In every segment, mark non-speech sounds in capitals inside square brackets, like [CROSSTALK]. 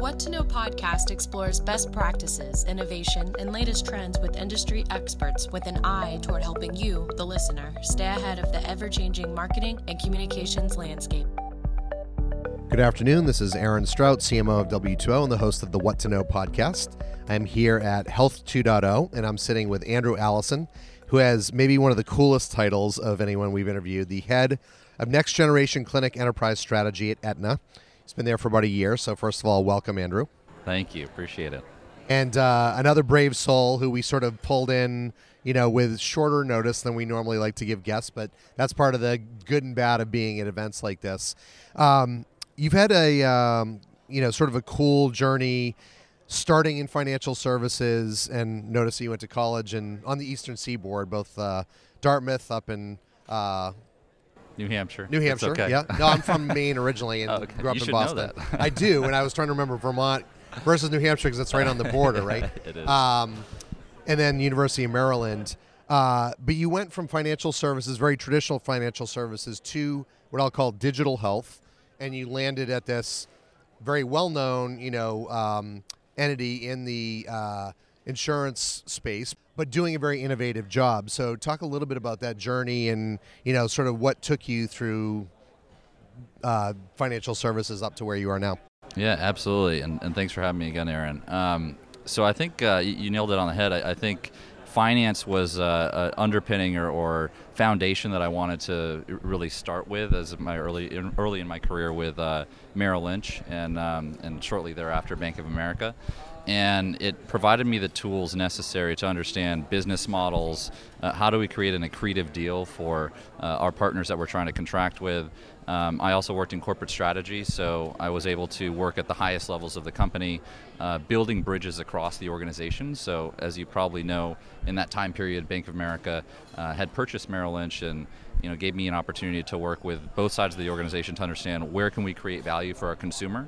What to Know podcast explores best practices, innovation, and latest trends with industry experts with an eye toward helping you, the listener, stay ahead of the ever changing marketing and communications landscape. Good afternoon. This is Aaron Strout, CMO of W2O and the host of the What to Know podcast. I'm here at Health 2.0 and I'm sitting with Andrew Allison, who has maybe one of the coolest titles of anyone we've interviewed, the head of Next Generation Clinic Enterprise Strategy at Aetna. He's been there for about a year. So, first of all, welcome, Andrew. Thank you. Appreciate it. And uh, another brave soul who we sort of pulled in, you know, with shorter notice than we normally like to give guests, but that's part of the good and bad of being at events like this. Um, you've had a, um, you know, sort of a cool journey starting in financial services and notice you went to college and on the Eastern Seaboard, both uh, Dartmouth up in uh, New Hampshire. New Hampshire. okay. Yeah. No, I'm from Maine originally and Oh, [LAUGHS] okay. grew up You in Boston. that. I do, and I was [LAUGHS] trying to remember Vermont versus New Hampshire because it's right on the border, right? [LAUGHS] It is. Um, and then University of Maryland. Uh, but you went from financial services, very traditional financial services, to what I'll call digital health, and you landed at this very well-known, you know, um, entity in the uh, insurance space, but doing a very innovative job. So, talk a little bit about that journey, and you know, sort of what took you through uh, financial services up to where you are now. Yeah, absolutely. And, and thanks for having me again, Aaron. Um, so I think uh, you, nailed it on the head. I, I think finance was uh, underpinning or, or foundation that I wanted to really start with as my early in, early in my career with uh, Merrill Lynch and um, and shortly thereafter Bank of America. And it provided me the tools necessary to understand business models. Uh, how do we create an accretive deal for uh, our partners that we're trying to contract with? Um, I also worked in corporate strategy, so I was able to work at the highest levels of the company, uh, building bridges across the organization. So, as you probably know, in that time period, Bank of America uh, had purchased Merrill Lynch and you know gave me an opportunity to work with both sides of the organization to understand where can we create value for our consumer.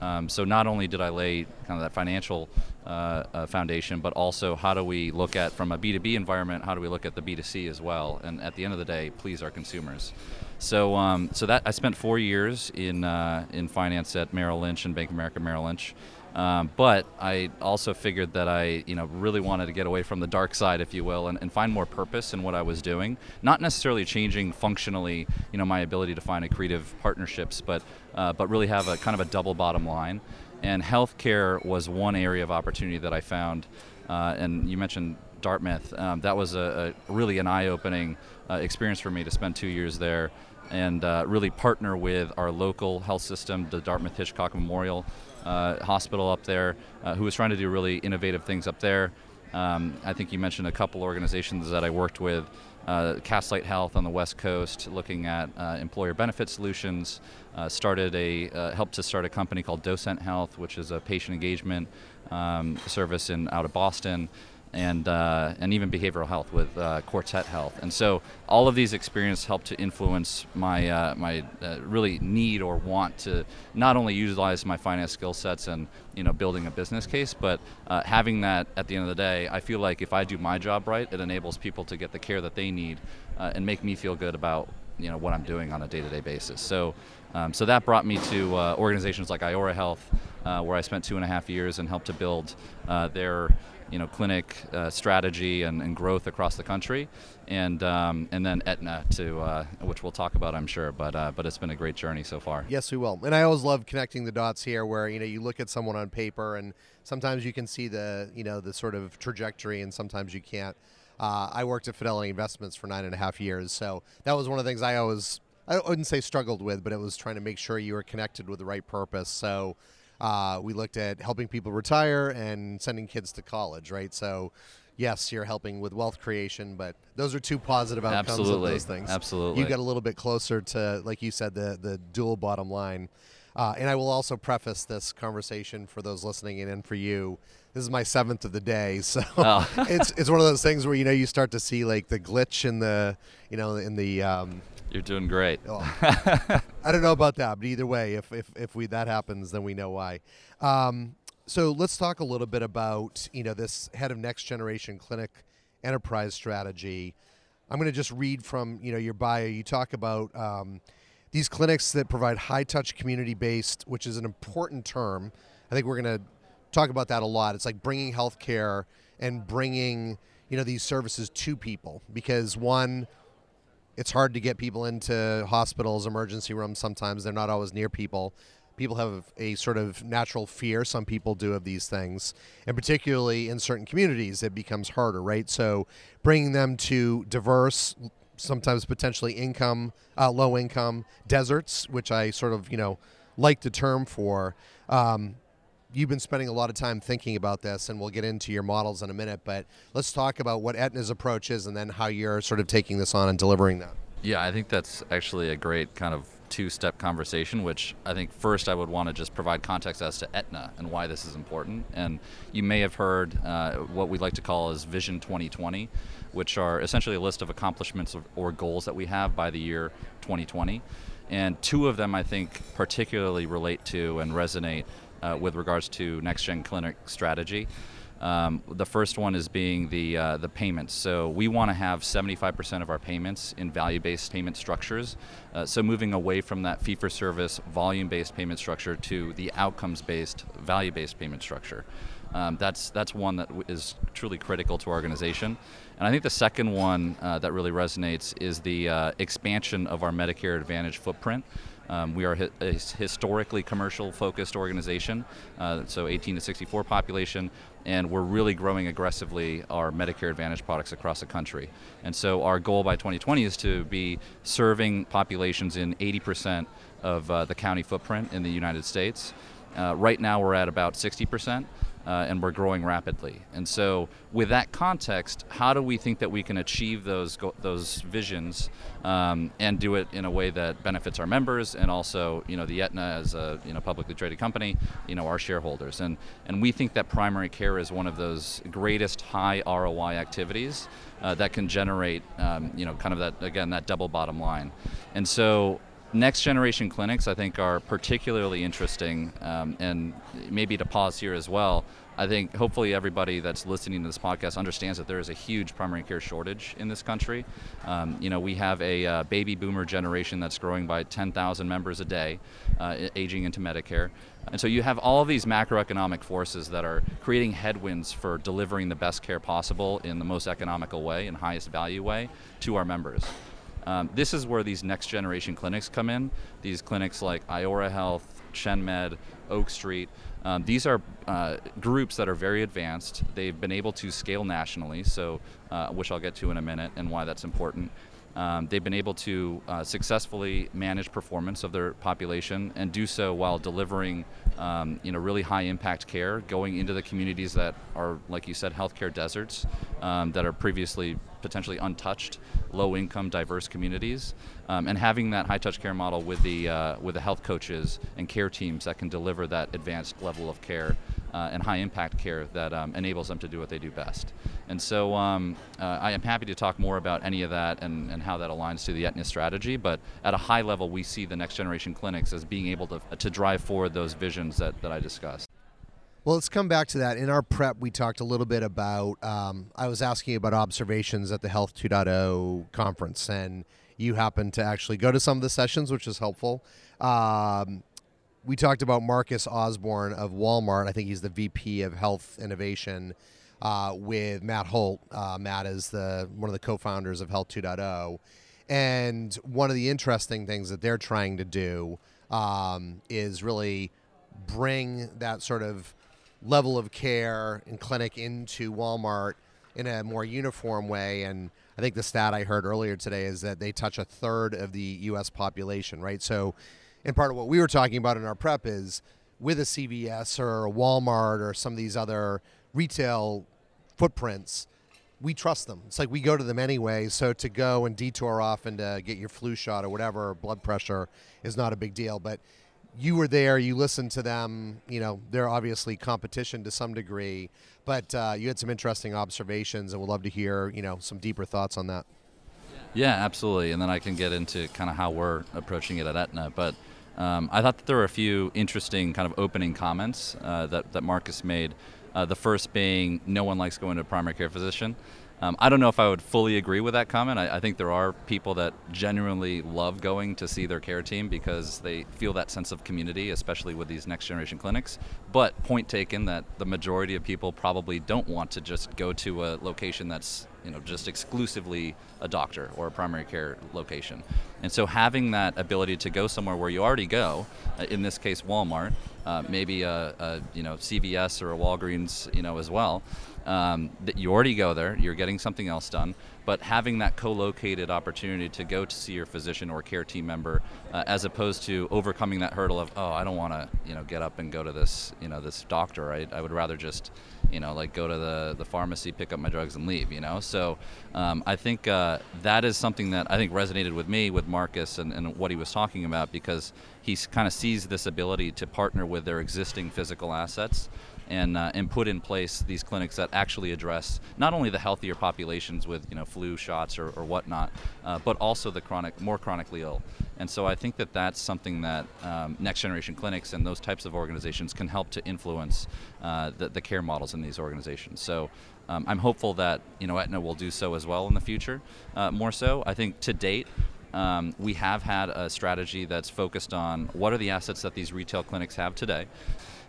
Um, so not only did I lay kind of that financial uh, uh, foundation, but also how do we look at from a B2B environment, how do we look at the B2C as well, and at the end of the day, please our consumers. So, um, so that I spent four years in uh, in finance at Merrill Lynch and Bank of America Merrill Lynch. Um, but I also figured that I, you know, really wanted to get away from the dark side, if you will, and, and find more purpose in what I was doing. Not necessarily changing functionally, you know, my ability to find accretive partnerships, but uh, but really have a kind of a double bottom line. And healthcare was one area of opportunity that I found. Uh, and you mentioned Dartmouth. Um, that was a, a really an eye-opening uh, experience for me to spend two years there and uh, really partner with our local health system, the Dartmouth Hitchcock Memorial Hospital up there, uh, who was trying to do really innovative things up there. Um, I think you mentioned a couple organizations that I worked with. Uh, Castlight Health on the West Coast, looking at uh, employer benefit solutions. Uh, started a uh, helped to start a company called Docent Health, which is a patient engagement um, service in out of Boston and uh, and even behavioral health with uh, Quartet Health. And so all of these experiences help to influence my uh, my uh, really need or want to not only utilize my finance skill sets and you know building a business case, but uh, having that at the end of the day, I feel like if I do my job right, it enables people to get the care that they need uh, and make me feel good about you know what I'm doing on a day-to-day basis. So. Um, so that brought me to organizations like Iora Health, where I spent two and a half years and helped to build their you know, clinic uh, strategy and, and, growth across the country, and um, and then Aetna, to uh, which we'll talk about, I'm sure. But uh, but it's been a great journey so far. Yes, we will. And I always love connecting the dots here, where you know you look at someone on paper, and sometimes you can see the you know the sort of trajectory, and sometimes you can't. Uh, I worked at Fidelity Investments for nine and a half years, so that was one of the things I always I wouldn't say struggled with, but it was trying to make sure you were connected with the right purpose. So uh, we looked at helping people retire and sending kids to college, right? So yes, you're helping with wealth creation, but those are two positive outcomes Absolutely. of those things. Absolutely. You got a little bit closer to, like you said, the the dual bottom line. Uh, and I will also preface this conversation for those listening in and for you. This is my seventh of the day, [LAUGHS] so Oh. [LAUGHS] it's it's one of those things where you know you start to see like the glitch in the you know in the um, You're doing great. Oh, [LAUGHS] I don't know about that, but either way, if if, if we that happens, then we know why. Um, so let's talk a little bit about you know this head of next generation clinic enterprise strategy. I'm going to just read from you know your bio. You talk about um, these clinics that provide high touch community based, which is an important term I think we're going to talk about that a lot. It's like bringing healthcare and bringing you know these services to people because one it's hard to get people into hospitals emergency rooms sometimes. They're not always near people. People have a sort of natural fear some people do of these things. And particularly in certain communities it becomes harder right? So bringing them to diverse sometimes potentially income uh, low income deserts which i sort of you know like the term for um, you've been spending a lot of time thinking about this, and we'll get into your models in a minute. But let's talk about what Aetna's approach is, and then how you're sort of taking this on and delivering that. Yeah, I think that's actually a great kind of two-step conversation. Which I think first I would want to just provide context as to Aetna and why this is important. And you may have heard uh, what we like to call as Vision 2020, which are essentially a list of accomplishments or goals that we have by the year 2020. And two of them I think particularly relate to and resonate uh, with regards to next gen clinic strategy. Um, the first one is being the uh, the payments. So we want to have 75% of our payments in value-based payment structures. Uh, so moving away from that fee-for-service volume-based payment structure to the outcomes-based value-based payment structure. Um, that's that's one that is truly critical to our organization. And I think the second one uh, that really resonates is the uh, expansion of our Medicare Advantage footprint. Um, we are a historically commercial focused organization, uh, so 18 to 64 population, and we're really growing aggressively our Medicare Advantage products across the country. And so our goal by 2020 is to be serving populations in 80% of uh, the county footprint in the United States. Uh, right now we're at about 60% uh, and we're growing rapidly. And so, with that context, how do we think that we can achieve those go- those visions um, and do it in a way that benefits our members and also, you know, the Aetna as a you know publicly traded company, you know, our shareholders. And and we think that primary care is one of those greatest high ROI activities uh, that can generate, um, you know, kind of that again that double bottom line. And so next generation clinics, I think, are particularly interesting. Um, and maybe to pause here as well, I think hopefully everybody that's listening to this podcast understands that there is a huge primary care shortage in this country. Um, you know, we have a uh, baby boomer generation that's growing by 10,000 members a day, uh, aging into Medicare. And so you have all these macroeconomic forces that are creating headwinds for delivering the best care possible in the most economical way and highest value way to our members. Um, this is where these next generation clinics come in. These clinics like Iora Health, ChenMed, Oak Street. Um, these are uh, groups that are very advanced. They've been able to scale nationally, so uh, which I'll get to in a minute and why that's important. Um, they've been able to uh, successfully manage performance of their population and do so while delivering, um, you know, really high impact care, going into the communities that are, like you said, healthcare deserts um, that are previously potentially untouched, low income, diverse communities, um, and having that high touch care model with the uh, with the health coaches and care teams that can deliver that advanced level of care uh, and high impact care that um, enables them to do what they do best. And so um, uh, I am happy to talk more about any of that and, and how that aligns to the Aetna strategy. But at a high level, we see the next generation clinics as being able to, to drive forward those visions that, that I discussed. Well, let's come back to that. In our prep, we talked a little bit about. Um, I was asking about observations at the Health 2.0 conference, and you happened to actually go to some of the sessions, which is helpful. Um, we talked about Marcus Osborne of Walmart. I think he's the VP of Health Innovation uh, with Matt Holt. Uh, Matt is the one of the co-founders of Health 2.0, and one of the interesting things that they're trying to do um, is really bring that sort of level of care and clinic into Walmart in a more uniform way. And I think the stat I heard earlier today is that they touch a third of the U.S. population, right? So and part of what we were talking about in our prep is with a CVS or a Walmart or some of these other retail footprints, we trust them. It's like we go to them anyway. So to go and detour off and to get your flu shot or whatever, blood pressure is not a big deal. But you were there, you listened to them. You know, they're obviously competition to some degree, but uh, you had some interesting observations, and we'd love to hear you know some deeper thoughts on that. Yeah, absolutely. And then I can get into kind of how we're approaching it at Aetna. But um, I thought that there were a few interesting kind of opening comments uh, that, that Marcus made. Uh, the first being, no one likes going to a primary care physician. Um, I don't know if I would fully agree with that comment. I, I, think there are people that genuinely love going to see their care team because they feel that sense of community, especially with these next generation clinics. But point taken that the majority of people probably don't want to just go to a location that's you know just exclusively a doctor or a primary care location. And so having that ability to go somewhere where you already go, uh, in this case Walmart, uh, maybe a, a, you know CVS or a Walgreens, you know as well. Um, that you already go there, you're getting something else done, but having that co-located opportunity to go to see your physician or care team member, uh, as opposed to overcoming that hurdle of oh I don't want to you know get up and go to this you know this doctor. I, I would rather just you know like go to the the pharmacy, pick up my drugs and leave. You know, so um, I think uh, that is something that I think resonated with me with Marcus and, and what he was talking about because he kind of sees this ability to partner with their existing physical assets and, uh, and put in place these clinics that actually address not only the healthier populations with you know flu shots or, or whatnot, uh, but also the chronic, more chronically ill. And so I think that that's something that um, next generation clinics and those types of organizations can help to influence uh, the, the, care models in these organizations. So um, I'm hopeful that you know Aetna will do so as well in the future. Uh, more so, I think to date. Um, we have had a strategy that's focused on what are the assets that these retail clinics have today,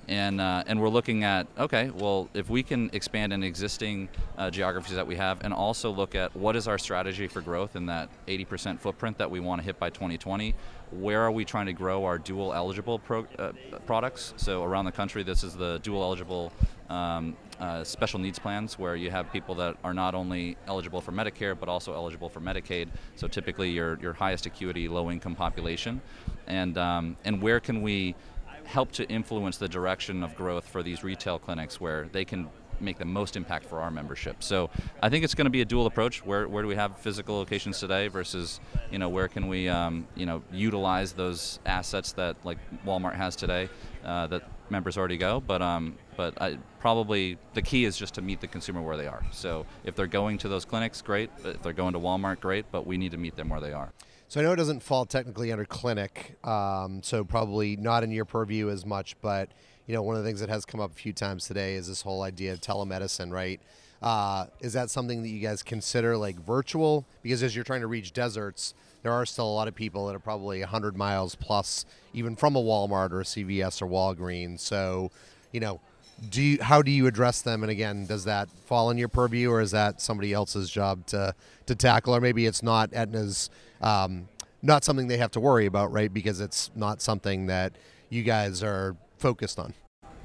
and uh, and we're looking at okay, well, if we can expand in existing uh, geographies that we have, and also look at what is our strategy for growth in that 80% footprint that we want to hit by 2020. Where are we trying to grow our dual eligible pro- uh, products? So around the country, this is the dual eligible um, uh, special needs plans where you have people that are not only eligible for Medicare but also eligible for Medicaid. So typically your your highest acuity, low income population, and um, and where can we help to influence the direction of growth for these retail clinics where they can make the most impact for our membership. So I think it's going to be a dual approach. Where, where do we have physical locations today versus you know where can we um, you know utilize those assets that like Walmart has today uh, that members already go. But um, but I, probably the key is just to meet the consumer where they are. So if they're going to those clinics, great. If they're going to Walmart, great. But we need to meet them where they are. So I know it doesn't fall technically under clinic, um, so probably not in your purview as much. But you know, one of the things that has come up a few times today is this whole idea of telemedicine, right? Uh, is that something that you guys consider like virtual? Because as you're trying to reach deserts, there are still a lot of people that are probably 100 miles plus, even from a Walmart or a CVS or Walgreens. So, you know, do you, how do you address them? And again, does that fall in your purview, or is that somebody else's job to to tackle, or maybe it's not Aetna's um, not something they have to worry about, right? Because it's not something that you guys are focused on.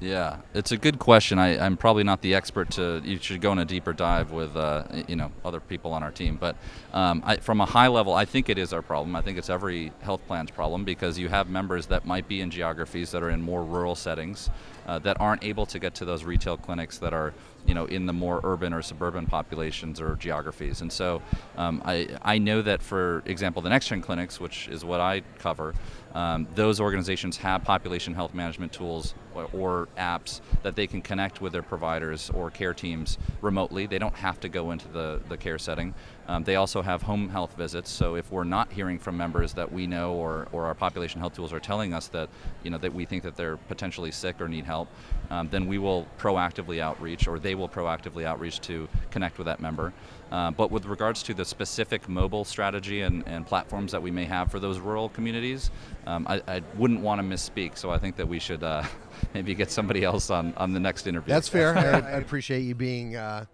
Yeah, it's a good question. I, am probably not the expert to. You should go in a deeper dive with, uh, you know, other people on our team. But um, I, from a high level, I think it is our problem. I think it's every health plan's problem because you have members that might be in geographies that are in more rural settings uh, that aren't able to get to those retail clinics that are you know in the more urban or suburban populations or geographies and so um, I, I know that for example the next gen clinics which is what i cover um, those organizations have population health management tools or, apps that they can connect with their providers or care teams remotely. They don't have to go into the, the care setting. Um, they also have home health visits. So if we're not hearing from members that we know or, or our population health tools are telling us that you know that we think that they're potentially sick or need help um, then we will proactively outreach or they will proactively outreach to connect with that member. Uh, but with regards to the specific mobile strategy and, and, platforms that we may have for those rural communities, um, I, I, wouldn't want to misspeak. So I think that we should uh, [LAUGHS] maybe get somebody else on, on the next interview. That's fair. [LAUGHS] I, I, appreciate you being uh,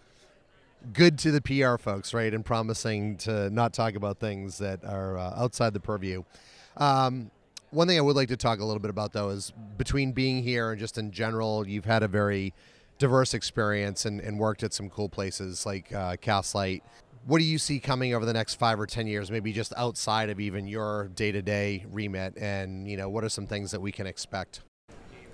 good to the PR folks, right, and promising to not talk about things that are uh, outside the purview. Um, one thing I would like to talk a little bit about, though, is between being here and just in general, you've had a very diverse experience and, and worked at some cool places like uh, Castlight. What do you see coming over the next five or ten years, maybe just outside of even your day-to-day remit? And you know, what are some things that we can expect?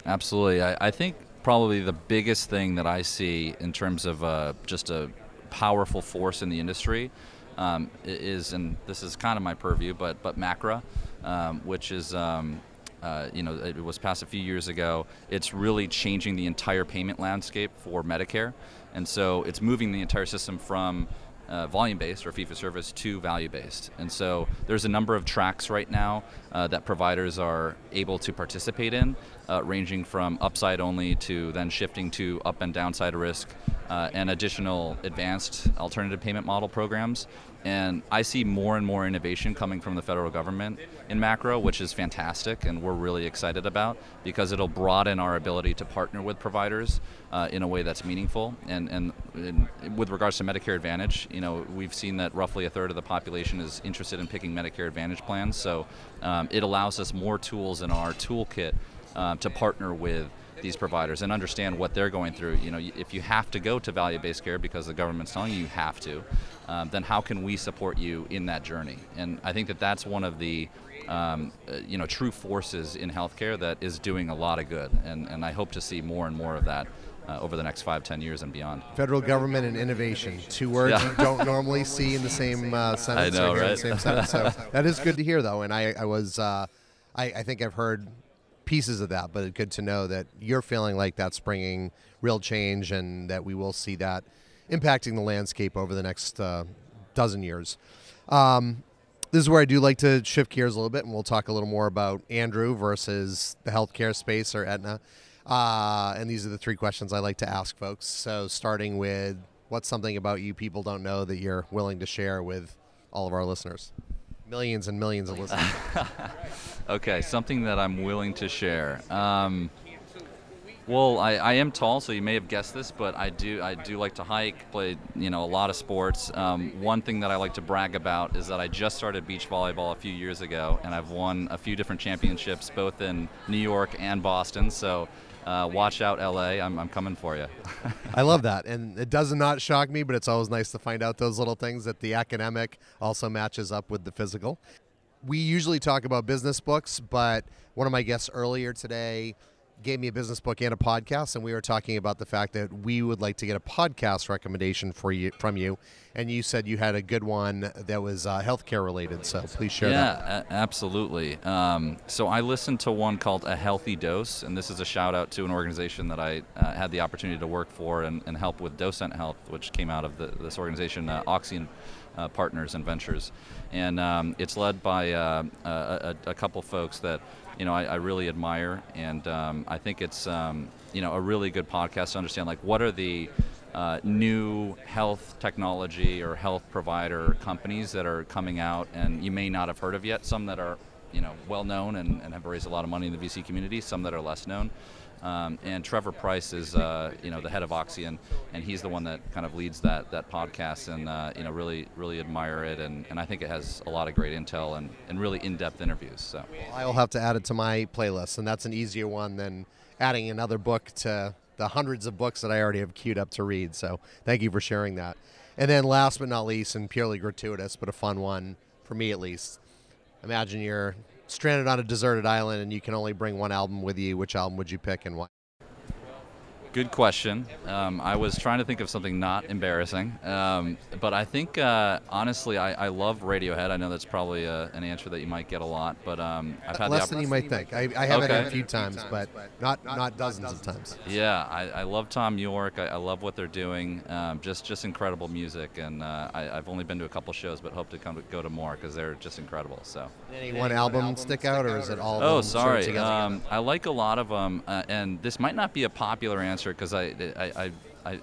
Absolutely, I, I think probably the biggest thing that I see in terms of uh, just a powerful force in the industry um, is, and this is kind of my purview, but but MACRA um, which is um, uh, you know it was passed a few years ago. It's really changing the entire payment landscape for Medicare, and so it's moving the entire system from uh, volume based or fee for service to value based. And so there's a number of tracks right now uh, that providers are able to participate in, uh, ranging from upside only to then shifting to up and downside risk uh, and additional advanced alternative payment model programs. And I see more and more innovation coming from the federal government in MACRA, which is fantastic, and we're really excited about because it'll broaden our ability to partner with providers uh, in a way that's meaningful. And, and, and, with regards to Medicare Advantage, you know, we've seen that roughly a third of the population is interested in picking Medicare Advantage plans. So um, it allows us more tools in our toolkit uh, to partner with these providers and understand what they're going through. You know, if you have to go to value-based care because the government's telling you you have to, um, then how can we support you in that journey? And I think that that's one of the um, uh, you know true forces in healthcare that is doing a lot of good, and, and I hope to see more and more of that. Uh, over the next five, ten years and beyond. Federal government and innovation, two words yeah. you don't normally see in the same uh, [LAUGHS] sentence. I know, right? same sentence. So [LAUGHS] that is good to hear, though. And I, I was, uh, I, I, think I've heard pieces of that, but good to know that you're feeling like that's bringing real change and that we will see that impacting the landscape over the next uh, dozen years. Um, this is where I do like to shift gears a little bit, and we'll talk a little more about Andrew versus the healthcare space or Aetna. Uh, and these are the three questions I like to ask folks. So, starting with what's something about you people don't know that you're willing to share with all of our listeners? Millions and millions of listeners. [LAUGHS] Okay, something that I'm willing to share. Um, well, I, I, am tall, so you may have guessed this, but I do I do like to hike, play you know a lot of sports. Um, one thing that I like to brag about is that I just started beach volleyball a few years ago, and I've won a few different championships, both in New York and Boston. So. Uh, watch out, LA. I'm, I'm coming for you. [LAUGHS] I love that. And it does not shock me, but it's always nice to find out those little things that the academic also matches up with the physical we usually talk about business books, but one of my guests earlier today gave me a business book and a podcast, and we were talking about the fact that we would like to get a podcast recommendation for you from you. And you said you had a good one that was uh, healthcare related, so please share yeah, that. Yeah, absolutely. Um, so I listened to one called A Healthy Dose, and this is a shout out to an organization that I uh, had the opportunity to work for and, and, help with Docent Health, which came out of the, this organization, uh, uh, Partners and Ventures, and um, it's led by uh, a, a, couple folks that you know I, I really admire, and um, I think it's um, you know a really good podcast to understand like what are the uh, new health technology or health provider companies that are coming out and you may not have heard of yet. Some that are you know well known and, and have raised a lot of money in the VC community. Some that are less known. Um, and Trevor Price is, uh, you know, the head of Oxeon, and he's the one that kind of leads that that podcast, and uh, you know, really really admire it, and, and I think it has a lot of great intel and, and really in-depth interviews. So I'll have to add it to my playlist, and that's an easier one than adding another book to the hundreds of books that I already have queued up to read. So thank you for sharing that. And then last but not least, and purely gratuitous, but a fun one for me at least. Imagine you're stranded on a deserted island and you can only bring one album with you, which album would you pick and why? Good question. Um, I was trying to think of something not embarrassing, um, but I think uh, honestly, I, I, love Radiohead. I know that's probably a, uh, an answer that you might get a lot, but um, I've had less than you might think. I, I have okay. it a few times, but not not dozens of times. Yeah, I, I love Thom Yorke. I, I, love what they're doing. Um, just just incredible music, and uh, I, have only been to a couple shows, but hope to come to, go to more because they're just incredible. So. Any one album stick out, or is it all? Oh, sorry. Um, I like a lot of them, uh, and this might not be a popular answer because I, I, I, I,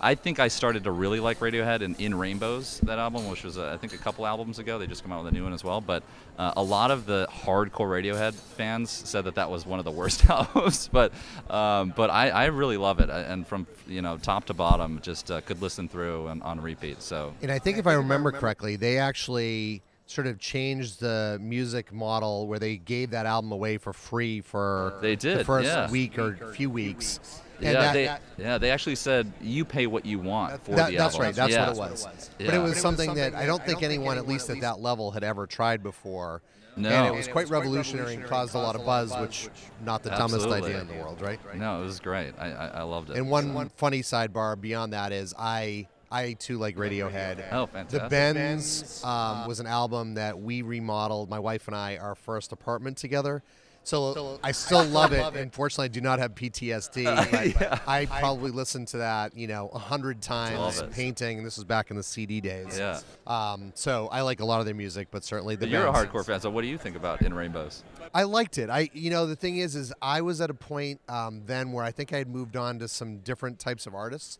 I think I started to really like Radiohead in In Rainbows, that album, which was uh, I think a couple albums ago. They just come out with a new one as well. But uh, a lot of the hardcore Radiohead fans said that that was one of the worst [LAUGHS] albums. but um, but I, I really love it, and from you know top to bottom, just uh, could listen through and on repeat. So and I think if I remember correctly, they actually sort of changed the music model where they gave that album away for free for they did the first yeah. week or few weeks and yeah, that, they that, yeah they actually said you pay what you want for that, the that's album. right. That's yeah. what it was. Yeah. But it was something that I don't think anyone, at least at that level, had ever tried before. No. And it was quite revolutionary and caused a lot of buzz, which not the dumbest idea in the world, right? No, it was great. I, I, I loved it. And one funny sidebar beyond that is I I too like Radiohead. Oh, fantastic. The Bends um, was an album that we remodeled, my wife and I, our first apartment together. So, so I still love, it. Unfortunately, I do not have PTSD. But [LAUGHS] yeah. I probably listened to that, you know, a hundred times painting. And this was back in the CD days. Yeah. Um, so I like a lot of their music, but certainly the. But you're a hardcore fan, so what do you think about In Rainbows? I liked it. I, you know, the thing is, is I was at a point um, then where I think I had moved on to some different types of artists.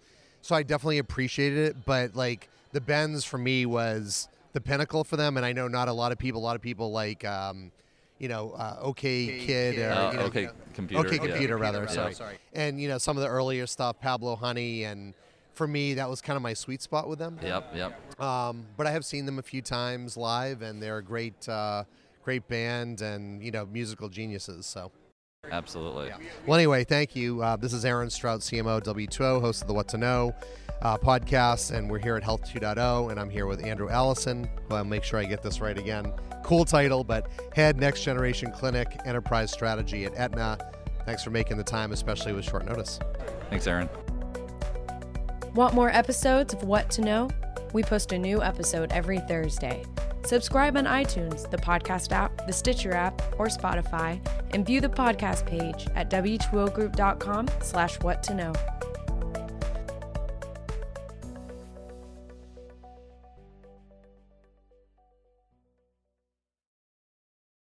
So I definitely appreciated it. But like the Bends for me was the pinnacle for them, and I know not a lot of people. A lot of people like. Um, you know, uh, OK Kid, or Uh, you know, OK you know- Computer, OK yeah. Computer, rather. Yeah. Sorry. And you know, some of the earlier stuff, Pablo Honey, and for me, that was kind of my sweet spot with them. Yep, yep. Um, but I have seen them a few times live, and they're a great, uh, great band, and you know, musical geniuses. So. Absolutely. Well, anyway, thank you. Uh, this is Aaron Strout, CMO W2O, host of the What to Know uh, podcast, and we're here at Health 2.0, and I'm here with Andrew Allison. who I'll make sure I get this right again. Cool title, but head Next Generation Clinic Enterprise Strategy at Aetna. Thanks for making the time, especially with short notice. Thanks, Aaron. Want more episodes of What to Know? We post a new episode every Thursday. Subscribe on iTunes, the podcast app, the Stitcher app, or Spotify, and view the podcast page at w2ogroup.com slash what to know.